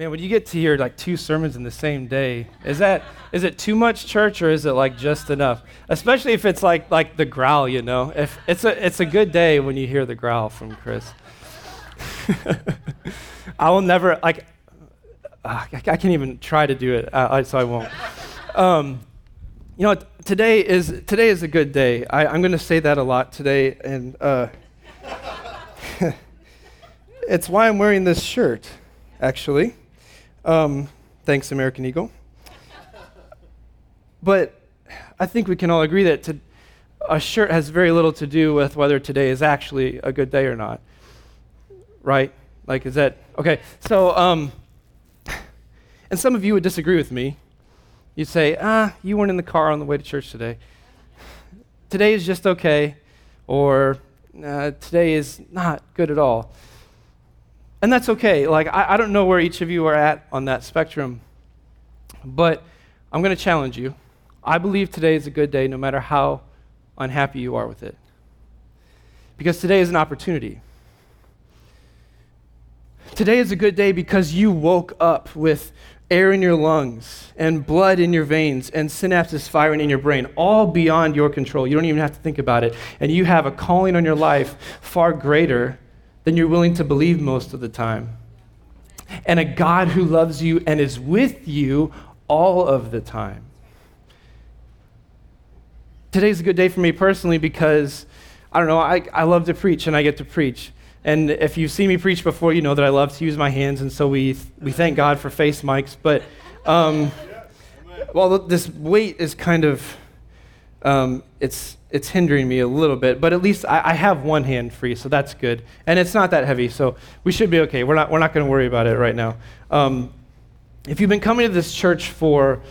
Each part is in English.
Man, when you get to hear like two sermons in the same day, is that is it too much church or is it like just enough? Especially if it's like like the growl, you know. If it's a it's a good day when you hear the growl from Chris. I will never like. I, I can't even try to do it, uh, so I won't. Um, you know, today is today is a good day. I, am going to say that a lot today, and uh, it's why I'm wearing this shirt, actually. Um, thanks, American Eagle. But I think we can all agree that to, a shirt has very little to do with whether today is actually a good day or not. Right? Like, is that okay? So, um, and some of you would disagree with me. You'd say, ah, you weren't in the car on the way to church today. Today is just okay, or uh, today is not good at all. And that's okay. Like, I, I don't know where each of you are at on that spectrum, but I'm going to challenge you. I believe today is a good day no matter how unhappy you are with it. Because today is an opportunity. Today is a good day because you woke up with air in your lungs and blood in your veins and synapses firing in your brain, all beyond your control. You don't even have to think about it. And you have a calling on your life far greater than you're willing to believe most of the time. And a God who loves you and is with you all of the time. Today's a good day for me personally because, I don't know, I, I love to preach and I get to preach. And if you've seen me preach before, you know that I love to use my hands, and so we, we thank God for face mics. But, um, well, this weight is kind of, um, it's, it's hindering me a little bit, but at least I, I, have one hand free, so that's good. And it's not that heavy, so we should be okay. We're not, we're not going to worry about it right now. Um, if you've been coming to this church for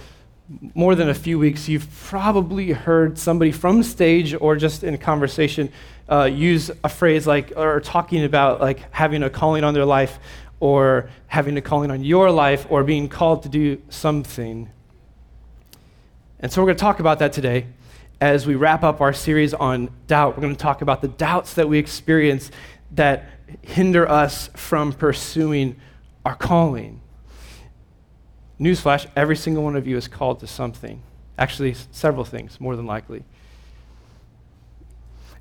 more than a few weeks, you've probably heard somebody from stage or just in conversation uh, use a phrase like, or talking about like having a calling on their life or having a calling on your life or being called to do something. And so we're going to talk about that today as we wrap up our series on doubt. We're going to talk about the doubts that we experience that hinder us from pursuing our calling. Newsflash every single one of you is called to something. Actually, several things, more than likely.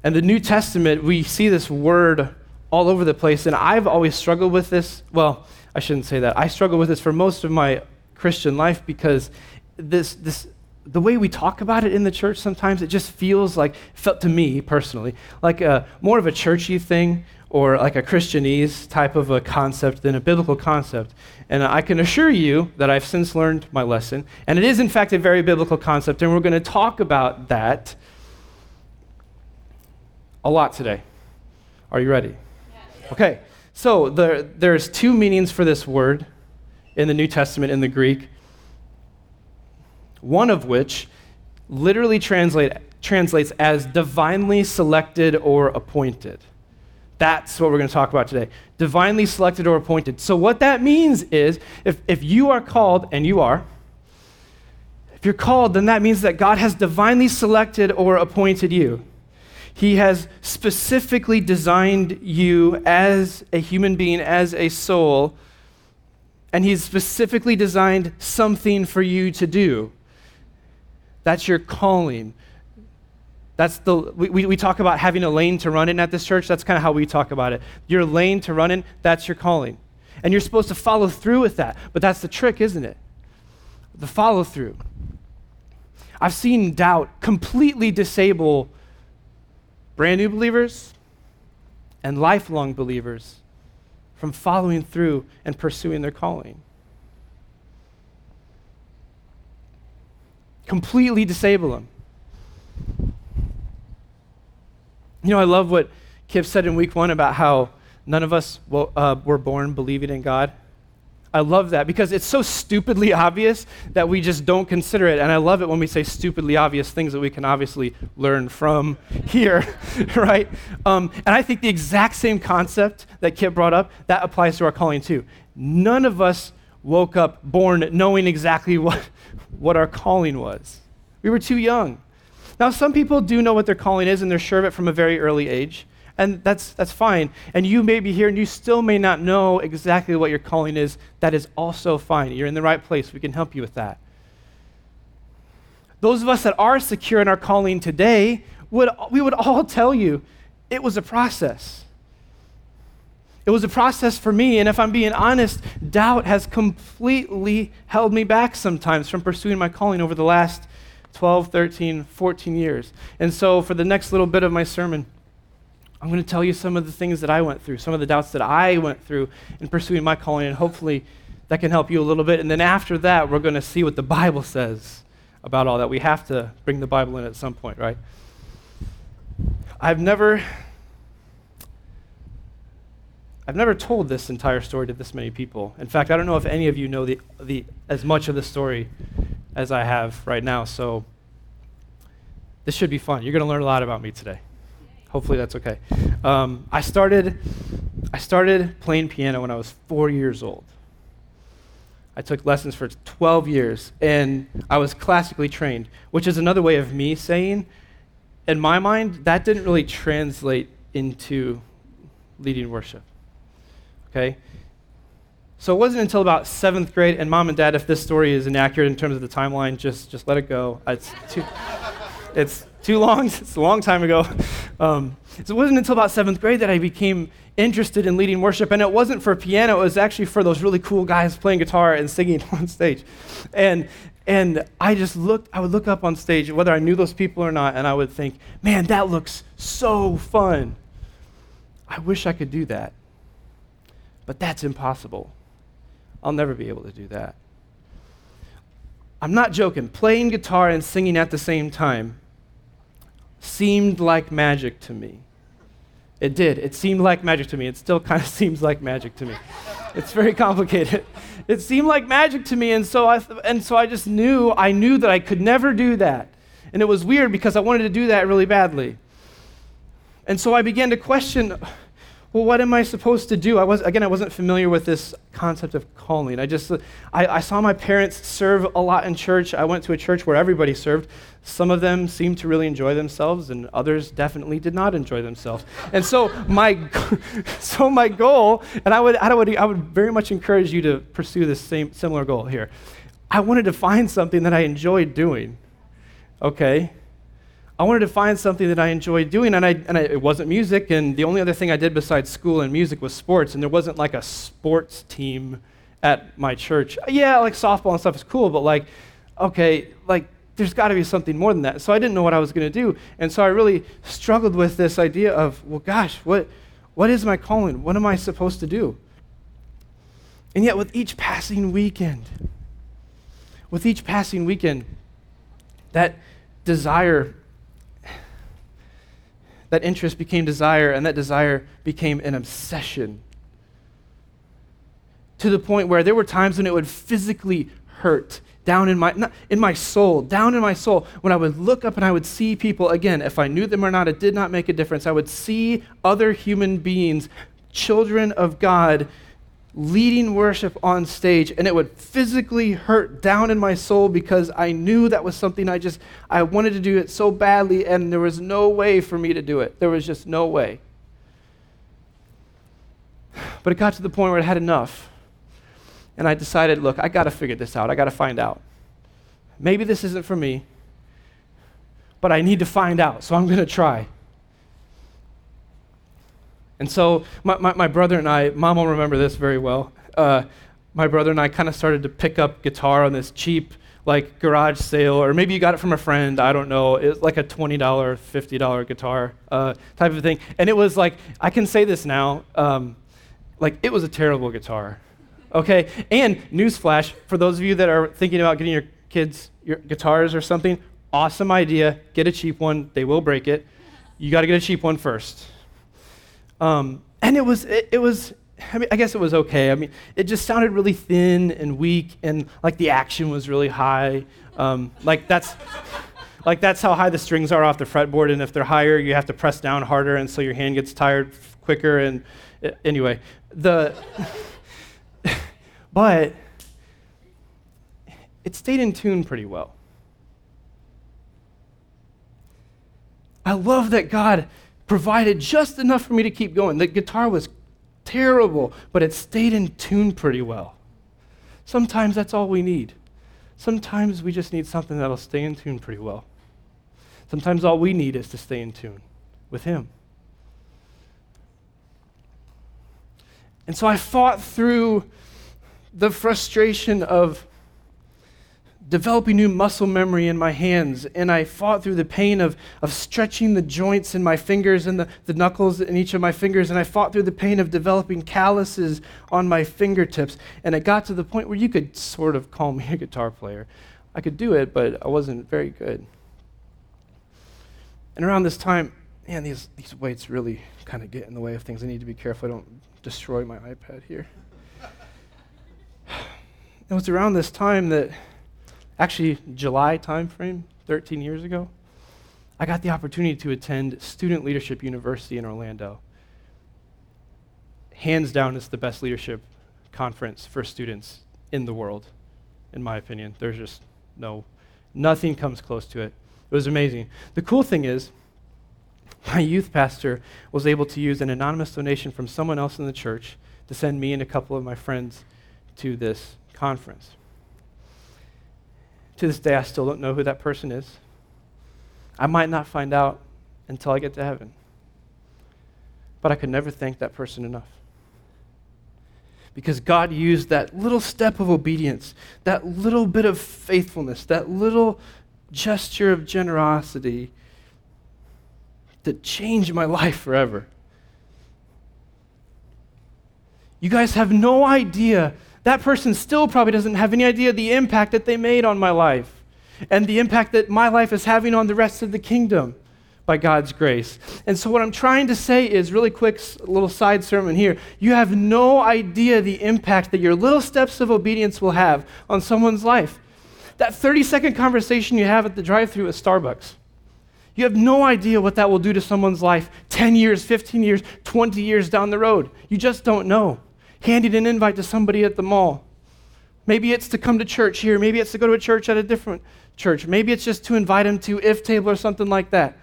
And the New Testament, we see this word all over the place. And I've always struggled with this. Well, I shouldn't say that. I struggle with this for most of my Christian life because this, this the way we talk about it in the church sometimes it just feels like felt to me personally like a more of a churchy thing or like a christianese type of a concept than a biblical concept. And i can assure you that i've since learned my lesson. And it is in fact a very biblical concept and we're going to talk about that a lot today. Are you ready? Okay so there, there's two meanings for this word in the new testament in the greek one of which literally translate, translates as divinely selected or appointed. That's what we're going to talk about today. Divinely selected or appointed. So, what that means is if, if you are called, and you are, if you're called, then that means that God has divinely selected or appointed you. He has specifically designed you as a human being, as a soul, and He's specifically designed something for you to do. That's your calling. That's the, we, we talk about having a lane to run in at this church. That's kind of how we talk about it. Your lane to run in, that's your calling. And you're supposed to follow through with that. But that's the trick, isn't it? The follow through. I've seen doubt completely disable brand new believers and lifelong believers from following through and pursuing their calling. Completely disable them. You know, I love what Kip said in week one about how none of us uh, were born believing in God. I love that because it's so stupidly obvious that we just don't consider it. And I love it when we say stupidly obvious things that we can obviously learn from here, right? Um, and I think the exact same concept that Kip brought up, that applies to our calling too. None of us woke up born knowing exactly what, what our calling was. We were too young. Now, some people do know what their calling is and they're sure of it from a very early age. And that's, that's fine. And you may be here and you still may not know exactly what your calling is. That is also fine. You're in the right place. We can help you with that. Those of us that are secure in our calling today, would, we would all tell you it was a process. It was a process for me, and if I'm being honest, doubt has completely held me back sometimes from pursuing my calling over the last 12, 13, 14 years. And so, for the next little bit of my sermon, I'm going to tell you some of the things that I went through, some of the doubts that I went through in pursuing my calling, and hopefully that can help you a little bit. And then after that, we're going to see what the Bible says about all that. We have to bring the Bible in at some point, right? I've never I've never told this entire story to this many people. In fact, I don't know if any of you know the, the, as much of the story as I have right now. So this should be fun. You're going to learn a lot about me today. Hopefully that's okay. Um, I started I started playing piano when I was four years old. I took lessons for 12 years, and I was classically trained, which is another way of me saying, in my mind, that didn't really translate into leading worship. Okay? So it wasn't until about seventh grade, and mom and dad, if this story is inaccurate in terms of the timeline, just, just let it go. It's too, it's too long. It's a long time ago. Um, so it wasn't until about seventh grade that I became interested in leading worship, and it wasn't for piano. It was actually for those really cool guys playing guitar and singing on stage. And and I just looked. I would look up on stage, whether I knew those people or not, and I would think, "Man, that looks so fun. I wish I could do that." But that's impossible. I'll never be able to do that. I'm not joking. Playing guitar and singing at the same time seemed like magic to me. It did. It seemed like magic to me. It still kind of seems like magic to me. It's very complicated. It seemed like magic to me, and so I and so I just knew I knew that I could never do that. And it was weird because I wanted to do that really badly. And so I began to question well, what am I supposed to do? I was, again, I wasn't familiar with this concept of calling. I just, I, I, saw my parents serve a lot in church. I went to a church where everybody served. Some of them seemed to really enjoy themselves, and others definitely did not enjoy themselves. And so my, so my goal, and I would, I would, I would very much encourage you to pursue this same, similar goal here. I wanted to find something that I enjoyed doing. Okay, I wanted to find something that I enjoyed doing, and, I, and I, it wasn't music. And the only other thing I did besides school and music was sports, and there wasn't like a sports team at my church. Yeah, like softball and stuff is cool, but like, okay, like there's got to be something more than that. So I didn't know what I was going to do, and so I really struggled with this idea of, well, gosh, what, what is my calling? What am I supposed to do? And yet, with each passing weekend, with each passing weekend, that desire that interest became desire, and that desire became an obsession. To the point where there were times when it would physically hurt down in my, in my soul, down in my soul, when I would look up and I would see people, again, if I knew them or not, it did not make a difference. I would see other human beings, children of God, leading worship on stage and it would physically hurt down in my soul because I knew that was something I just I wanted to do it so badly and there was no way for me to do it. There was just no way. But it got to the point where I had enough. And I decided, look, I got to figure this out. I got to find out. Maybe this isn't for me, but I need to find out. So I'm going to try. And so my, my, my, brother and I, mom will remember this very well. Uh, my brother and I kind of started to pick up guitar on this cheap, like garage sale, or maybe you got it from a friend. I don't know. It was like a twenty dollar, fifty dollar guitar uh, type of thing. And it was like I can say this now, um, like it was a terrible guitar. Okay. And newsflash for those of you that are thinking about getting your kids your guitars or something, awesome idea. Get a cheap one. They will break it. You got to get a cheap one first. Um, and it was, it, it, was, I mean, I guess it was okay. I mean, it just sounded really thin and weak, and like the action was really high. Um, like that's, like that's how high the strings are off the fretboard, and if they're higher, you have to press down harder, and so your hand gets tired quicker. And uh, anyway, the, but it stayed in tune pretty well. I love that God provided just enough for me to keep going. The guitar was terrible, but it stayed in tune pretty well. Sometimes that's all we need. Sometimes we just need something that'll stay in tune pretty well. Sometimes all we need is to stay in tune with Him. And so I fought through the frustration of developing new muscle memory in my hands, and I fought through the pain of, of stretching the joints in my fingers and the, the knuckles in each of my fingers, and I fought through the pain of developing calluses on my fingertips. And it got to the point where you could sort of call me a guitar player. I could do it, but I wasn't very good. And around this time, man, these, these weights really kind of get in the way of things. I need to be careful I don't destroy my iPad here. It was around this time that, actually, July timeframe, 13 years ago, I got the opportunity to attend Student Leadership University in Orlando. Hands down, it's the best leadership conference for students in the world, in my opinion. There's just no, nothing comes close to it. It was amazing. The cool thing is, my youth pastor was able to use an anonymous donation from someone else in the church to send me and a couple of my friends to this conference. To this day, I still don't know who that person is. I might not find out until I get to heaven. But I could never thank that person enough. Because God used that little step of obedience, that little bit of faithfulness, that little gesture of generosity that changed my life forever. You guys have no idea. That person still probably doesn't have any idea the impact that they made on my life and the impact that my life is having on the rest of the kingdom by God's grace. And so, what I'm trying to say is really quick, little side sermon here. You have no idea the impact that your little steps of obedience will have on someone's life. That 30 second conversation you have at the drive through at Starbucks you have no idea what that will do to someone's life 10 years, 15 years, 20 years down the road. You just don't know. Handing an invite to somebody at the mall. Maybe it's to come to church here. Maybe it's to go to a church at a different church. Maybe it's just to invite them to if table or something like that.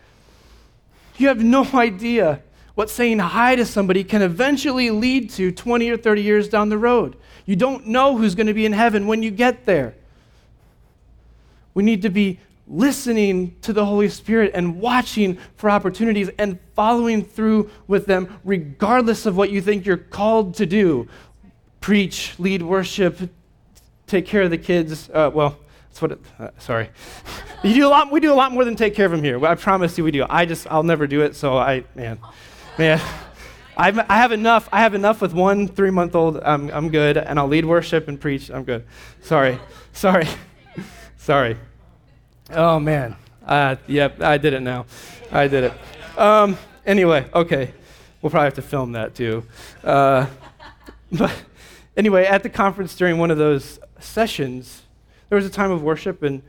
You have no idea what saying hi to somebody can eventually lead to 20 or 30 years down the road. You don't know who's going to be in heaven when you get there. We need to be listening to the Holy Spirit and watching for opportunities and following through with them, regardless of what you think you're called to do preach, lead worship, take care of the kids. Uh, well, that's what it, uh, sorry. you do a lot, we do a lot more than take care of them here. I promise you we do. I just, I'll never do it, so I, man, man. I've, I have enough. I have enough with one three month old. I'm, I'm good. And I'll lead worship and preach. I'm good. Sorry. Sorry. Sorry. Oh, man. Uh, yep, I did it now. I did it. Um, anyway, okay. We'll probably have to film that too. Uh, but anyway, at the conference during one of those sessions, there was a time of worship, and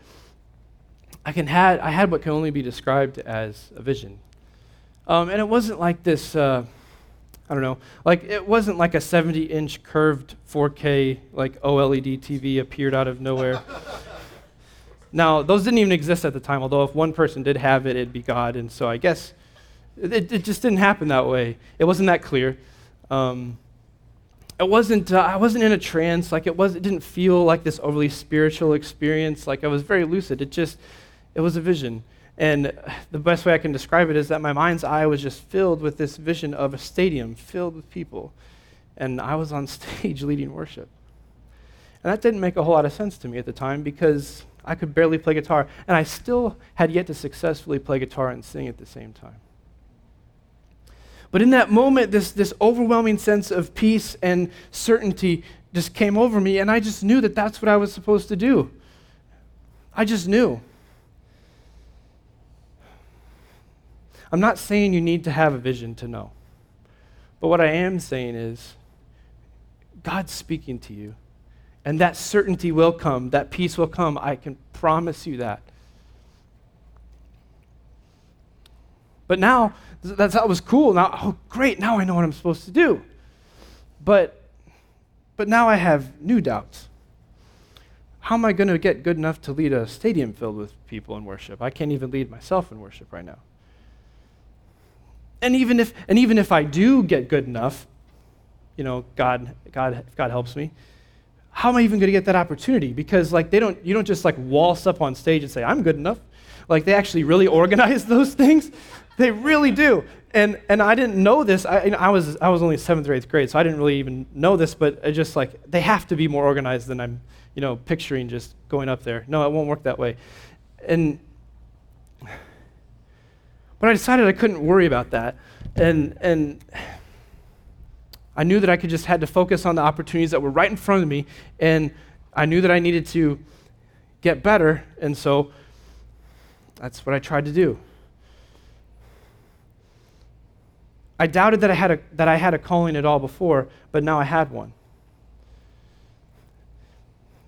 I, can had, I had what can only be described as a vision. Um, and it wasn't like this, uh, I don't know, like it wasn't like a 70 inch curved 4K, like OLED TV appeared out of nowhere. Now, those didn't even exist at the time, although if one person did have it, it'd be God. And so I guess it, it just didn't happen that way. It wasn't that clear. Um, it wasn't, uh, I wasn't in a trance. Like it, was, it didn't feel like this overly spiritual experience. Like I was very lucid. It just, it was a vision. And the best way I can describe it is that my mind's eye was just filled with this vision of a stadium filled with people. And I was on stage leading worship. And that didn't make a whole lot of sense to me at the time because I could barely play guitar, and I still had yet to successfully play guitar and sing at the same time. But in that moment, this, this overwhelming sense of peace and certainty just came over me, and I just knew that that's what I was supposed to do. I just knew. I'm not saying you need to have a vision to know. But what I am saying is, God's speaking to you. And that certainty will come, that peace will come. I can promise you that. But now, that's, that was cool. Now, oh, great, now I know what I'm supposed to do. But, but now I have new doubts. How am I going to get good enough to lead a stadium filled with people in worship? I can't even lead myself in worship right now. And even if, and even if I do get good enough, you know, God, God, God helps me, how am I even going to get that opportunity? Because like they don't, you don't just like waltz up on stage and say, I'm good enough. Like they actually really organize those things. They really do. And, and I didn't know this. I, you know, I, was, I was only seventh or eighth grade, so I didn't really even know this, but it just like, they have to be more organized than I'm, you know, picturing just going up there. No, it won't work that way. And, but I decided I couldn't worry about that. And, and I knew that I could just had to focus on the opportunities that were right in front of me. And I knew that I needed to get better. And so that's what I tried to do. I doubted that I, had a, that I had a calling at all before, but now I had one.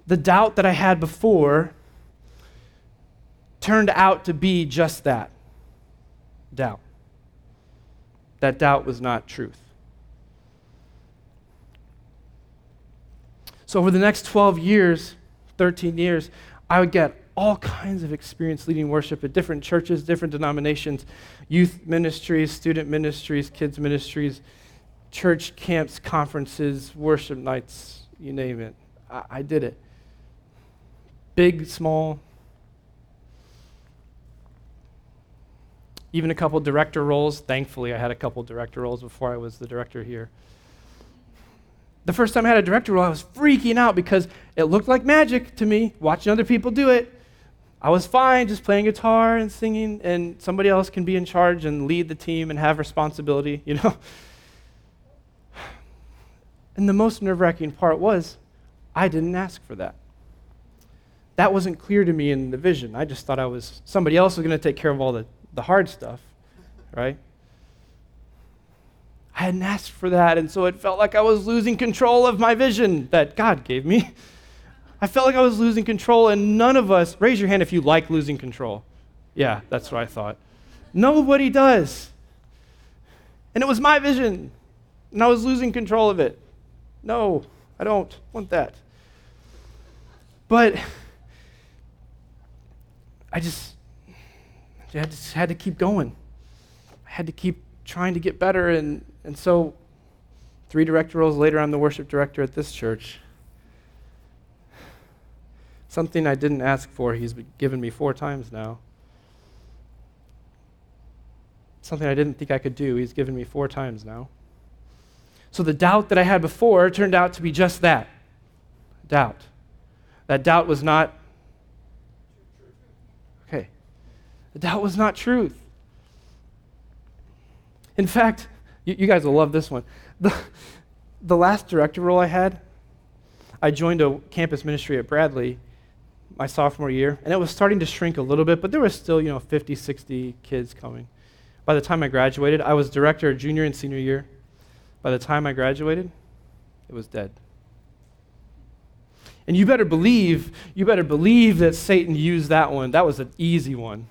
The doubt that I had before turned out to be just that doubt. That doubt was not truth. So, over the next 12 years, 13 years, I would get all kinds of experience leading worship at different churches, different denominations, youth ministries, student ministries, kids ministries, church camps, conferences, worship nights, you name it. I, I did it. Big, small, even a couple director roles. Thankfully, I had a couple director roles before I was the director here. The first time I had a director role, I was freaking out because it looked like magic to me, watching other people do it. I was fine just playing guitar and singing, and somebody else can be in charge and lead the team and have responsibility, you know? And the most nerve wracking part was, I didn't ask for that. That wasn't clear to me in the vision. I just thought I was, somebody else was going to take care of all the, the hard stuff, right? I hadn't asked for that, and so it felt like I was losing control of my vision that God gave me. I felt like I was losing control, and none of us, raise your hand if you like losing control. Yeah, that's what I thought. Nobody does. And it was my vision, and I was losing control of it. No, I don't want that. But I just, I just had to keep going. I had to keep trying to get better, and, and so three director roles later, I'm the worship director at this church. Something I didn't ask for, he's given me four times now. Something I didn't think I could do, he's given me four times now. So the doubt that I had before turned out to be just that doubt. That doubt was not, okay, the doubt was not truth. In fact, you, you guys will love this one. The, the last director role I had, I joined a campus ministry at Bradley, my sophomore year, and it was starting to shrink a little bit, but there was still, you know, 50, 60 kids coming. By the time I graduated, I was director junior and senior year. By the time I graduated, it was dead. And you better believe, you better believe that Satan used that one. That was an easy one.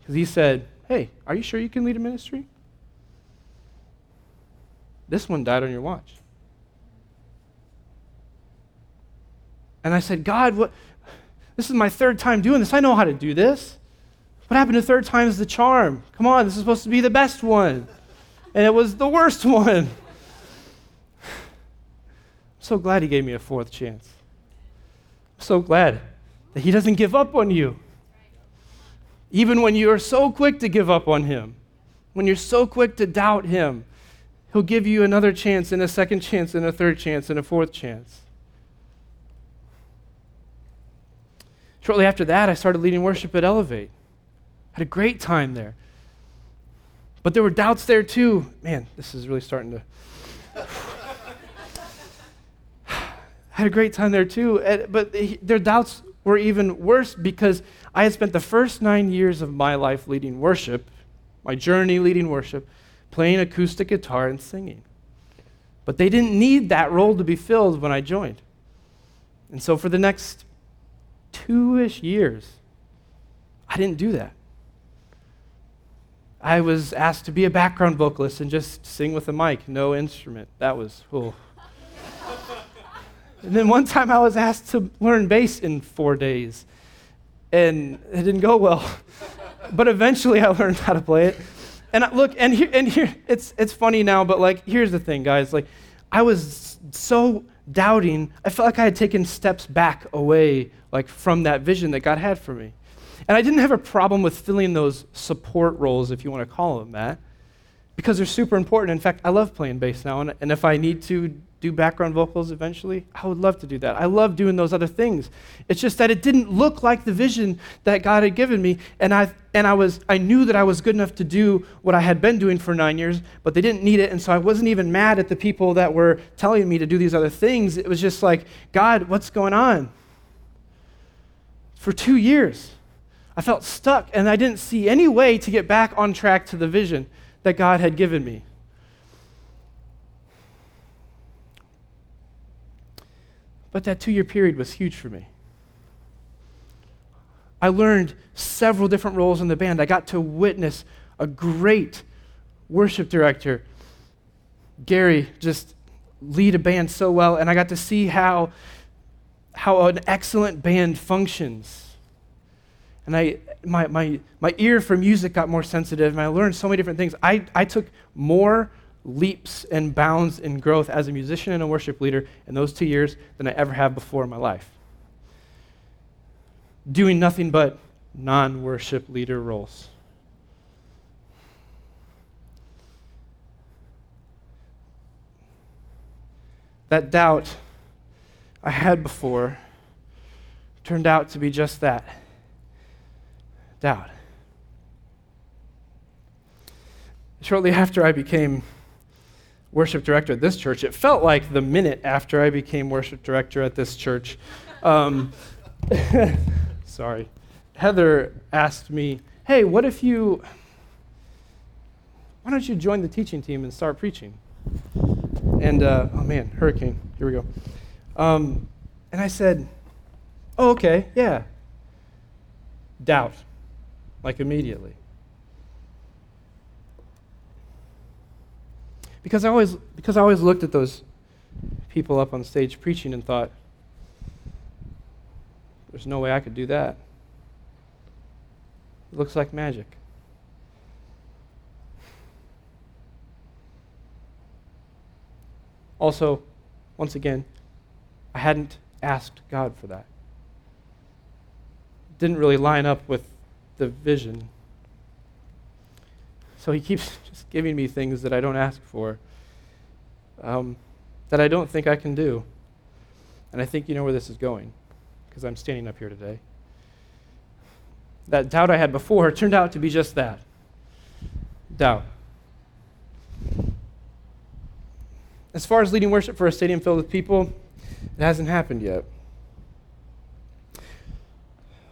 Because he said, Hey, are you sure you can lead a ministry? This one died on your watch. And I said, God, what? This is my third time doing this. I know how to do this. What happened to third time is the charm? Come on, this is supposed to be the best one. And it was the worst one. I'm so glad he gave me a fourth chance. I'm so glad that he doesn't give up on you. Even when you are so quick to give up on him, when you're so quick to doubt him, he'll give you another chance and a second chance and a third chance and a fourth chance. Shortly after that, I started leading worship at Elevate. Had a great time there. But there were doubts there too. Man, this is really starting to. had a great time there too. But their doubts were even worse because I had spent the first nine years of my life leading worship, my journey leading worship, playing acoustic guitar and singing. But they didn't need that role to be filled when I joined. And so for the next two ish years, I didn't do that. I was asked to be a background vocalist and just sing with a mic, no instrument. That was, oh. and then one time I was asked to learn bass in four days, and it didn't go well. but eventually I learned how to play it. And I, look, and here, and here, it's, it's funny now, but like, here's the thing, guys. Like, I was so doubting, I felt like I had taken steps back away, like, from that vision that God had for me. And I didn't have a problem with filling those support roles, if you want to call them that, because they're super important. In fact, I love playing bass now, and, and if I need to do background vocals eventually, I would love to do that. I love doing those other things. It's just that it didn't look like the vision that God had given me, and I and I was I knew that I was good enough to do what I had been doing for 9 years, but they didn't need it, and so I wasn't even mad at the people that were telling me to do these other things. It was just like, God, what's going on? For 2 years, I felt stuck and I didn't see any way to get back on track to the vision that God had given me. But that two year period was huge for me. I learned several different roles in the band. I got to witness a great worship director, Gary, just lead a band so well, and I got to see how, how an excellent band functions. And I, my, my, my ear for music got more sensitive, and I learned so many different things. I, I took more leaps and bounds in growth as a musician and a worship leader in those two years than I ever have before in my life. Doing nothing but non worship leader roles. That doubt I had before turned out to be just that doubt. Shortly after I became worship director at this church, it felt like the minute after I became worship director at this church. Um, sorry. Heather asked me, hey, what if you, why don't you join the teaching team and start preaching? And, uh, oh man, hurricane, here we go. Um, and I said, oh, okay, yeah. Doubt, like immediately. Because I always, because I always looked at those people up on stage preaching and thought, there's no way I could do that. It looks like magic. Also, once again, I hadn't asked God for that. Didn't really line up with the vision so he keeps just giving me things that I don't ask for, um, that I don't think I can do. And I think you know where this is going, because I'm standing up here today. That doubt I had before turned out to be just that doubt. As far as leading worship for a stadium filled with people, it hasn't happened yet.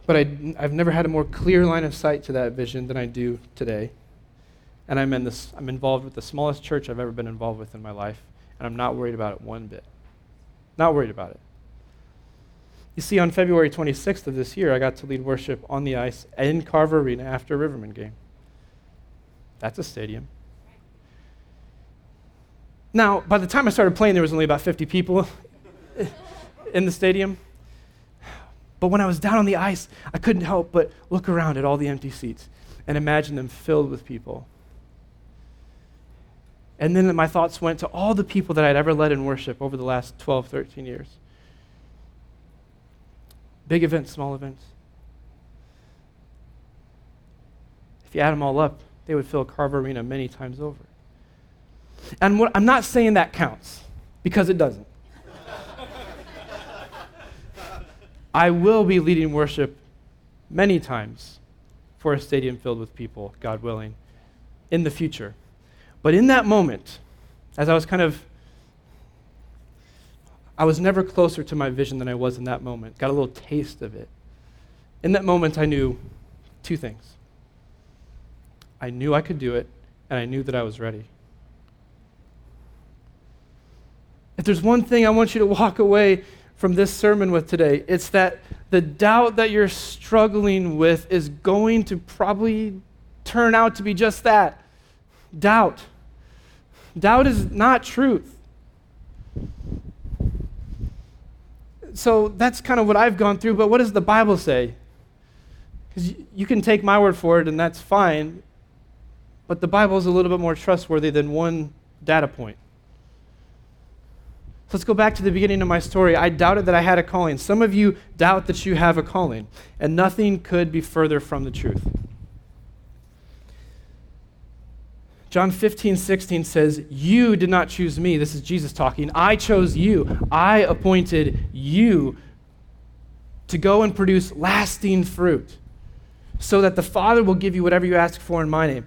But I, have never had a more clear line of sight to that vision than I do today and I'm, in this, I'm involved with the smallest church I've ever been involved with in my life, and I'm not worried about it one bit. Not worried about it. You see, on February 26th of this year, I got to lead worship on the ice in Carver Arena after a Rivermen game. That's a stadium. Now, by the time I started playing, there was only about 50 people in the stadium. But when I was down on the ice, I couldn't help but look around at all the empty seats and imagine them filled with people and then my thoughts went to all the people that I'd ever led in worship over the last 12, 13 years. Big events, small events. If you add them all up, they would fill Carver Arena many times over. And what, I'm not saying that counts, because it doesn't. I will be leading worship many times for a stadium filled with people, God willing, in the future. But in that moment, as I was kind of, I was never closer to my vision than I was in that moment. Got a little taste of it. In that moment, I knew two things I knew I could do it, and I knew that I was ready. If there's one thing I want you to walk away from this sermon with today, it's that the doubt that you're struggling with is going to probably turn out to be just that doubt. Doubt is not truth. So that's kind of what I've gone through, but what does the Bible say? Because you can take my word for it, and that's fine. but the Bible is a little bit more trustworthy than one data point. So let's go back to the beginning of my story. I doubted that I had a calling. Some of you doubt that you have a calling, and nothing could be further from the truth. John 15, 16 says, You did not choose me. This is Jesus talking. I chose you. I appointed you to go and produce lasting fruit so that the Father will give you whatever you ask for in my name.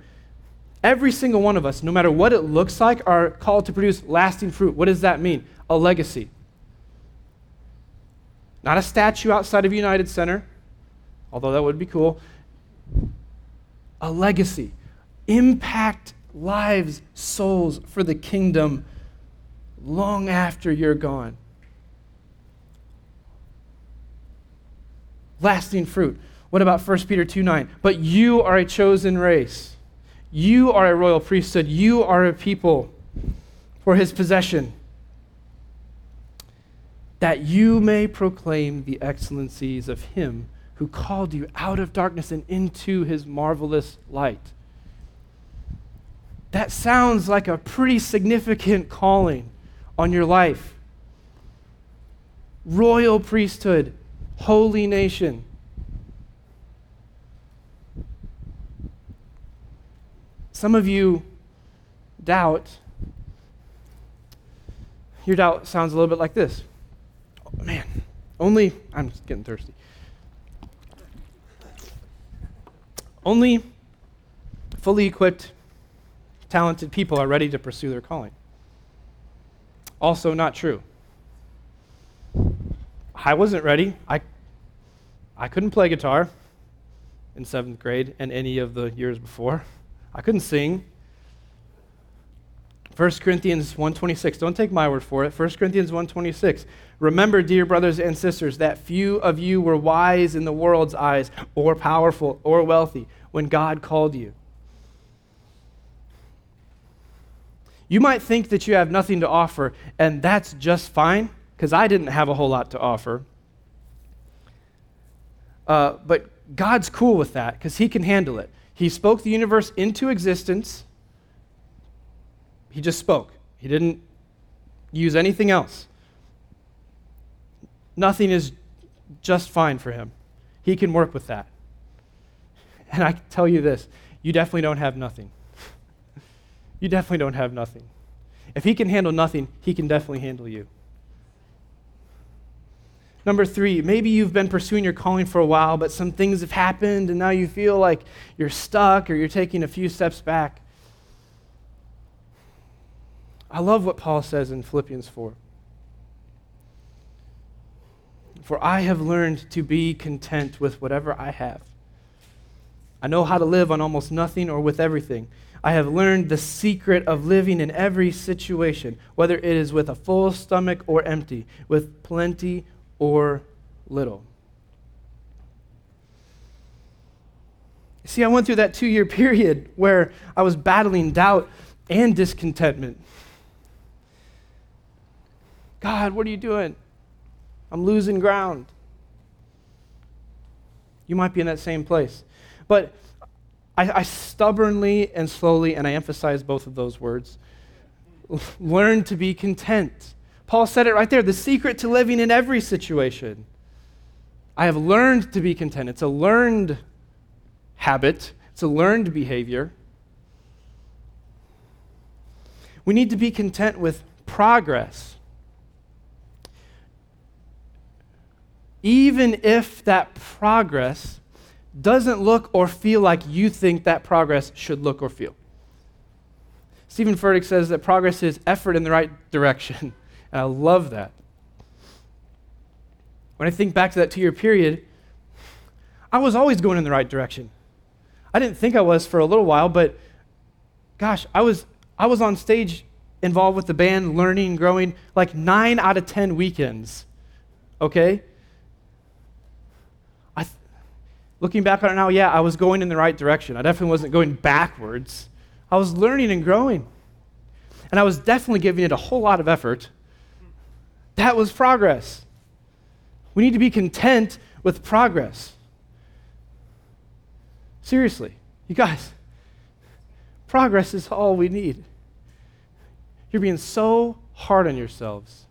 Every single one of us, no matter what it looks like, are called to produce lasting fruit. What does that mean? A legacy. Not a statue outside of United Center, although that would be cool. A legacy. Impact lives, souls for the kingdom long after you're gone. Lasting fruit. What about 1 Peter 2 9? But you are a chosen race you are a royal priesthood. You are a people for his possession, that you may proclaim the excellencies of him who called you out of darkness and into his marvelous light. That sounds like a pretty significant calling on your life. Royal priesthood, holy nation. Some of you doubt. Your doubt sounds a little bit like this. Oh, man, only, I'm getting thirsty. Only fully equipped, talented people are ready to pursue their calling. Also, not true. I wasn't ready. I, I couldn't play guitar in seventh grade and any of the years before. I couldn't sing. 1 Corinthians 1:26. Don't take my word for it. 1 Corinthians 1:26. Remember, dear brothers and sisters, that few of you were wise in the world's eyes or powerful or wealthy when God called you. You might think that you have nothing to offer, and that's just fine, because I didn't have a whole lot to offer. Uh, but God's cool with that, because He can handle it. He spoke the universe into existence. He just spoke, he didn't use anything else. Nothing is just fine for him. He can work with that. And I tell you this you definitely don't have nothing. You definitely don't have nothing. If he can handle nothing, he can definitely handle you. Number three, maybe you've been pursuing your calling for a while, but some things have happened and now you feel like you're stuck or you're taking a few steps back. I love what Paul says in Philippians 4. For I have learned to be content with whatever I have. I know how to live on almost nothing or with everything. I have learned the secret of living in every situation, whether it is with a full stomach or empty, with plenty or little. See, I went through that two year period where I was battling doubt and discontentment. God, what are you doing? I'm losing ground. You might be in that same place. But I, I stubbornly and slowly, and I emphasize both of those words, learn to be content. Paul said it right there the secret to living in every situation. I have learned to be content. It's a learned habit, it's a learned behavior. We need to be content with progress. Even if that progress doesn't look or feel like you think that progress should look or feel. Steven Furtick says that progress is effort in the right direction. And I love that. When I think back to that two year period, I was always going in the right direction. I didn't think I was for a little while, but gosh, I was, I was on stage involved with the band, learning, growing, like nine out of 10 weekends. Okay? I th- looking back on it now, yeah, I was going in the right direction. I definitely wasn't going backwards. I was learning and growing. And I was definitely giving it a whole lot of effort. That was progress. We need to be content with progress. Seriously, you guys, Progress is all we need. You're being so hard on yourselves.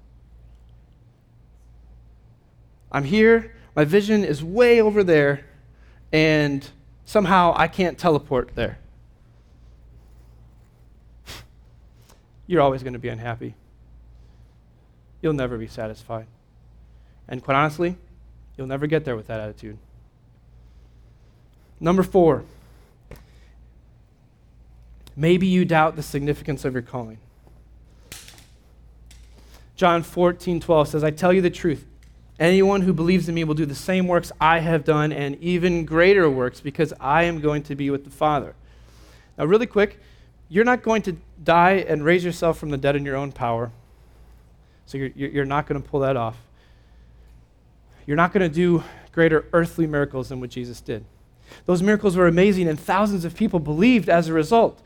I'm here, my vision is way over there, and somehow I can't teleport there. You're always going to be unhappy. You'll never be satisfied. And quite honestly, you'll never get there with that attitude. Number four, maybe you doubt the significance of your calling. John 14, 12 says, I tell you the truth. Anyone who believes in me will do the same works I have done and even greater works because I am going to be with the Father. Now, really quick, you're not going to die and raise yourself from the dead in your own power. So you're, you're not going to pull that off. You're not going to do greater earthly miracles than what Jesus did. Those miracles were amazing, and thousands of people believed as a result.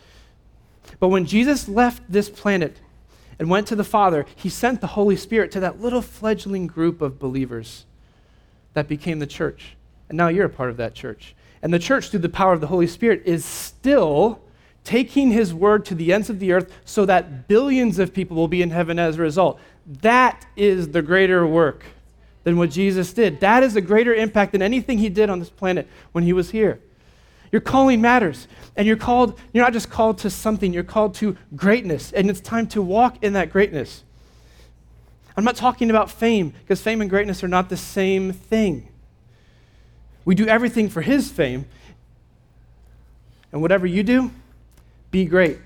But when Jesus left this planet, and went to the Father, he sent the Holy Spirit to that little fledgling group of believers that became the church. And now you're a part of that church. And the church, through the power of the Holy Spirit, is still taking his word to the ends of the earth so that billions of people will be in heaven as a result. That is the greater work than what Jesus did. That is a greater impact than anything he did on this planet when he was here. Your calling matters. And you're called, you're not just called to something, you're called to greatness. And it's time to walk in that greatness. I'm not talking about fame, because fame and greatness are not the same thing. We do everything for His fame. And whatever you do, be great,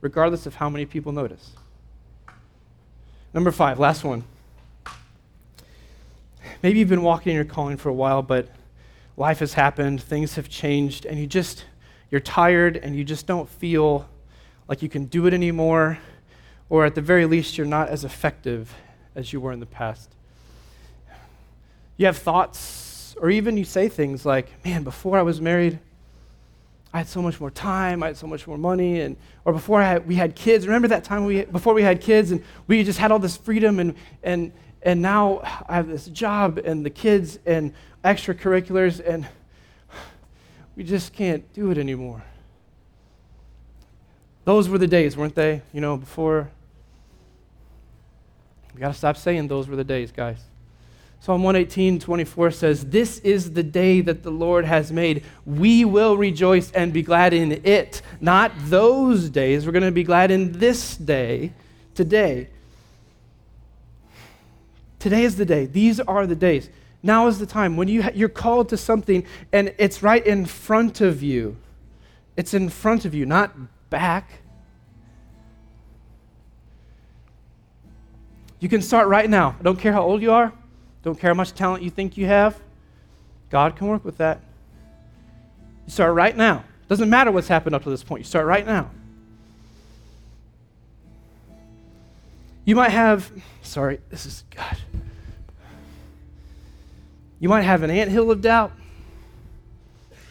regardless of how many people notice. Number five, last one. Maybe you've been walking in your calling for a while, but life has happened, things have changed, and you just, you're tired and you just don't feel like you can do it anymore, or at the very least, you're not as effective as you were in the past. You have thoughts, or even you say things like, man, before I was married, I had so much more time, I had so much more money, and or before I had, we had kids. Remember that time we before we had kids and we just had all this freedom and and and now I have this job and the kids and extracurriculars, and we just can't do it anymore. Those were the days, weren't they? You know, before. We got to stop saying those were the days, guys. Psalm 118, 24 says, This is the day that the Lord has made. We will rejoice and be glad in it. Not those days. We're going to be glad in this day, today. Today is the day. These are the days. Now is the time when you ha- you're called to something and it's right in front of you. It's in front of you, not back. You can start right now. I don't care how old you are, don't care how much talent you think you have. God can work with that. You start right now. Doesn't matter what's happened up to this point. You start right now. You might have, sorry, this is, God. You might have an anthill of doubt.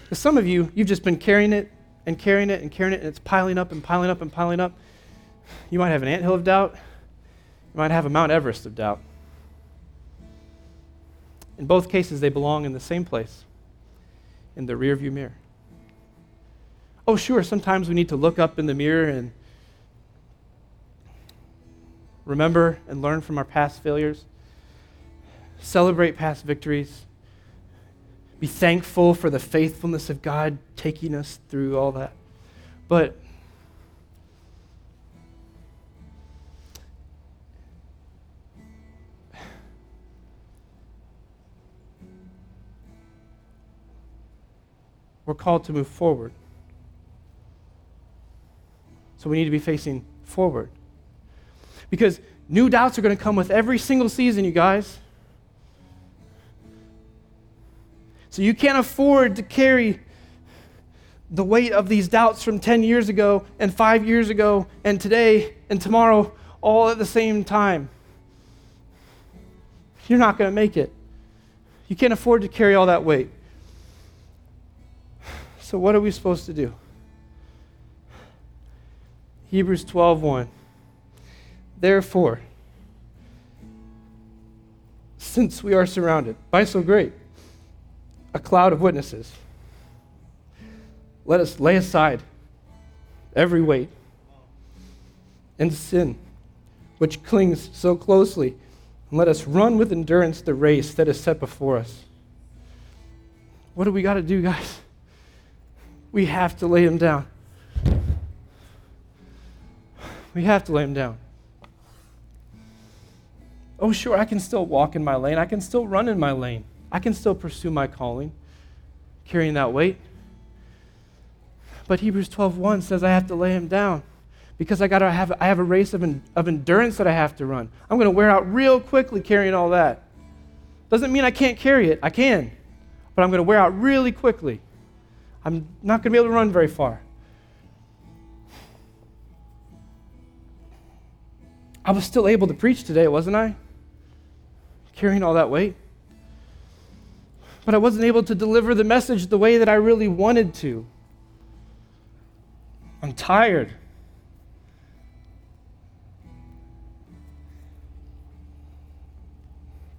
Because some of you, you've just been carrying it and carrying it and carrying it, and it's piling up and piling up and piling up. You might have an anthill of doubt. You might have a Mount Everest of doubt. In both cases, they belong in the same place in the rearview mirror. Oh, sure, sometimes we need to look up in the mirror and remember and learn from our past failures celebrate past victories, be thankful for the faithfulness of God taking us through all that. But we're called to move forward. So we need to be facing forward. Because new doubts are going to come with every single season, you guys. So you can't afford to carry the weight of these doubts from 10 years ago and five years ago and today and tomorrow all at the same time. You're not going to make it. You can't afford to carry all that weight. So what are we supposed to do? Hebrews 12:1 Therefore since we are surrounded by so great a cloud of witnesses. Let us lay aside every weight, and sin, which clings so closely. And let us run with endurance the race that is set before us. What do we got to do, guys? We have to lay him down. We have to lay him down. Oh, sure, I can still walk in my lane. I can still run in my lane. I can still pursue my calling, carrying that weight. But Hebrews 12:1 says I have to lay him down because I gotta have I have a race of, of endurance that I have to run. I'm gonna wear out real quickly carrying all that. Doesn't mean I can't carry it. I can, but I'm gonna wear out really quickly. I'm not gonna be able to run very far. I was still able to preach today, wasn't I? Carrying all that weight. But I wasn't able to deliver the message the way that I really wanted to. I'm tired.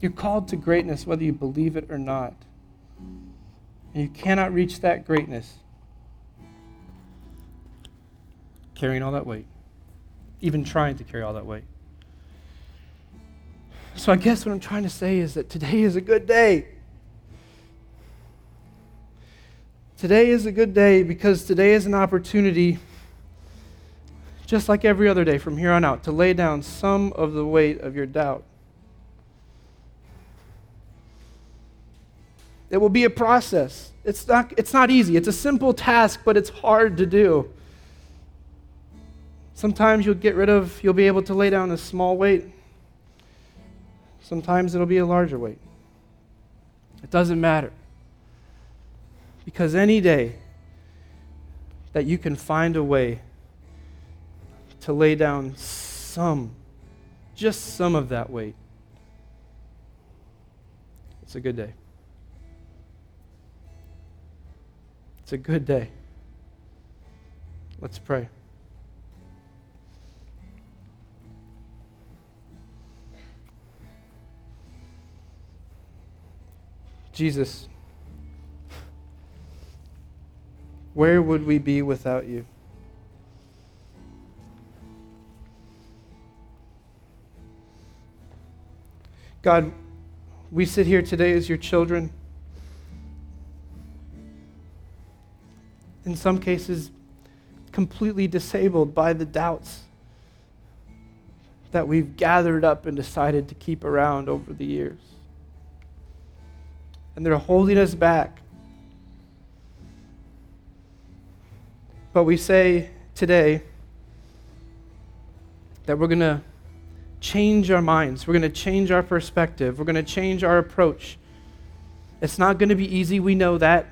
You're called to greatness whether you believe it or not. And you cannot reach that greatness carrying all that weight, even trying to carry all that weight. So I guess what I'm trying to say is that today is a good day. Today is a good day because today is an opportunity just like every other day from here on out, to lay down some of the weight of your doubt. It will be a process. It's not, it's not easy. It's a simple task, but it's hard to do. Sometimes you'll get rid of, you'll be able to lay down a small weight. Sometimes it'll be a larger weight. It doesn't matter. Because any day that you can find a way to lay down some, just some of that weight. It's a good day. It's a good day. Let's pray. Jesus, where would we be without you? God, we sit here today as your children. In some cases, completely disabled by the doubts that we've gathered up and decided to keep around over the years. And they're holding us back. But we say today that we're going to change our minds. We're going to change our perspective. We're going to change our approach. It's not going to be easy. We know that.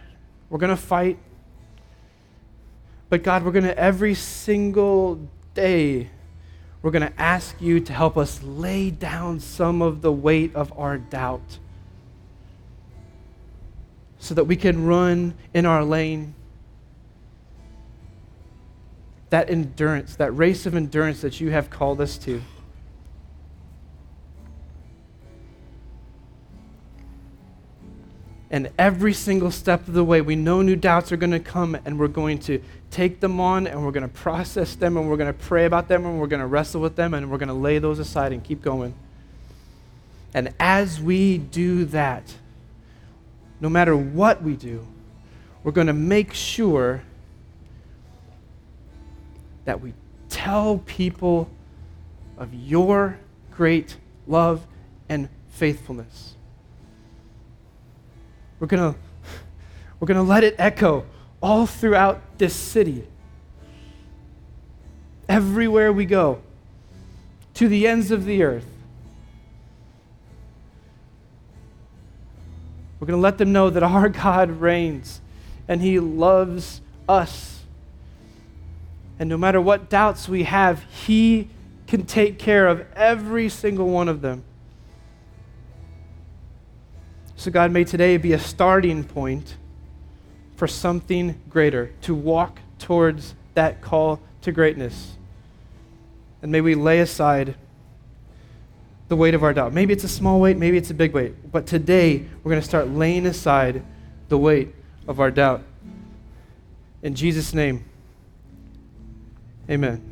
We're going to fight. But God, we're going to every single day, we're going to ask you to help us lay down some of the weight of our doubt so that we can run in our lane. That endurance, that race of endurance that you have called us to. And every single step of the way, we know new doubts are going to come, and we're going to take them on, and we're going to process them, and we're going to pray about them, and we're going to wrestle with them, and we're going to lay those aside and keep going. And as we do that, no matter what we do, we're going to make sure that we tell people of your great love and faithfulness. We're going to we're going to let it echo all throughout this city. Everywhere we go, to the ends of the earth. We're going to let them know that our God reigns and He loves us. And no matter what doubts we have, He can take care of every single one of them. So, God, may today be a starting point for something greater, to walk towards that call to greatness. And may we lay aside the weight of our doubt. Maybe it's a small weight, maybe it's a big weight. But today, we're going to start laying aside the weight of our doubt. In Jesus' name, Amen.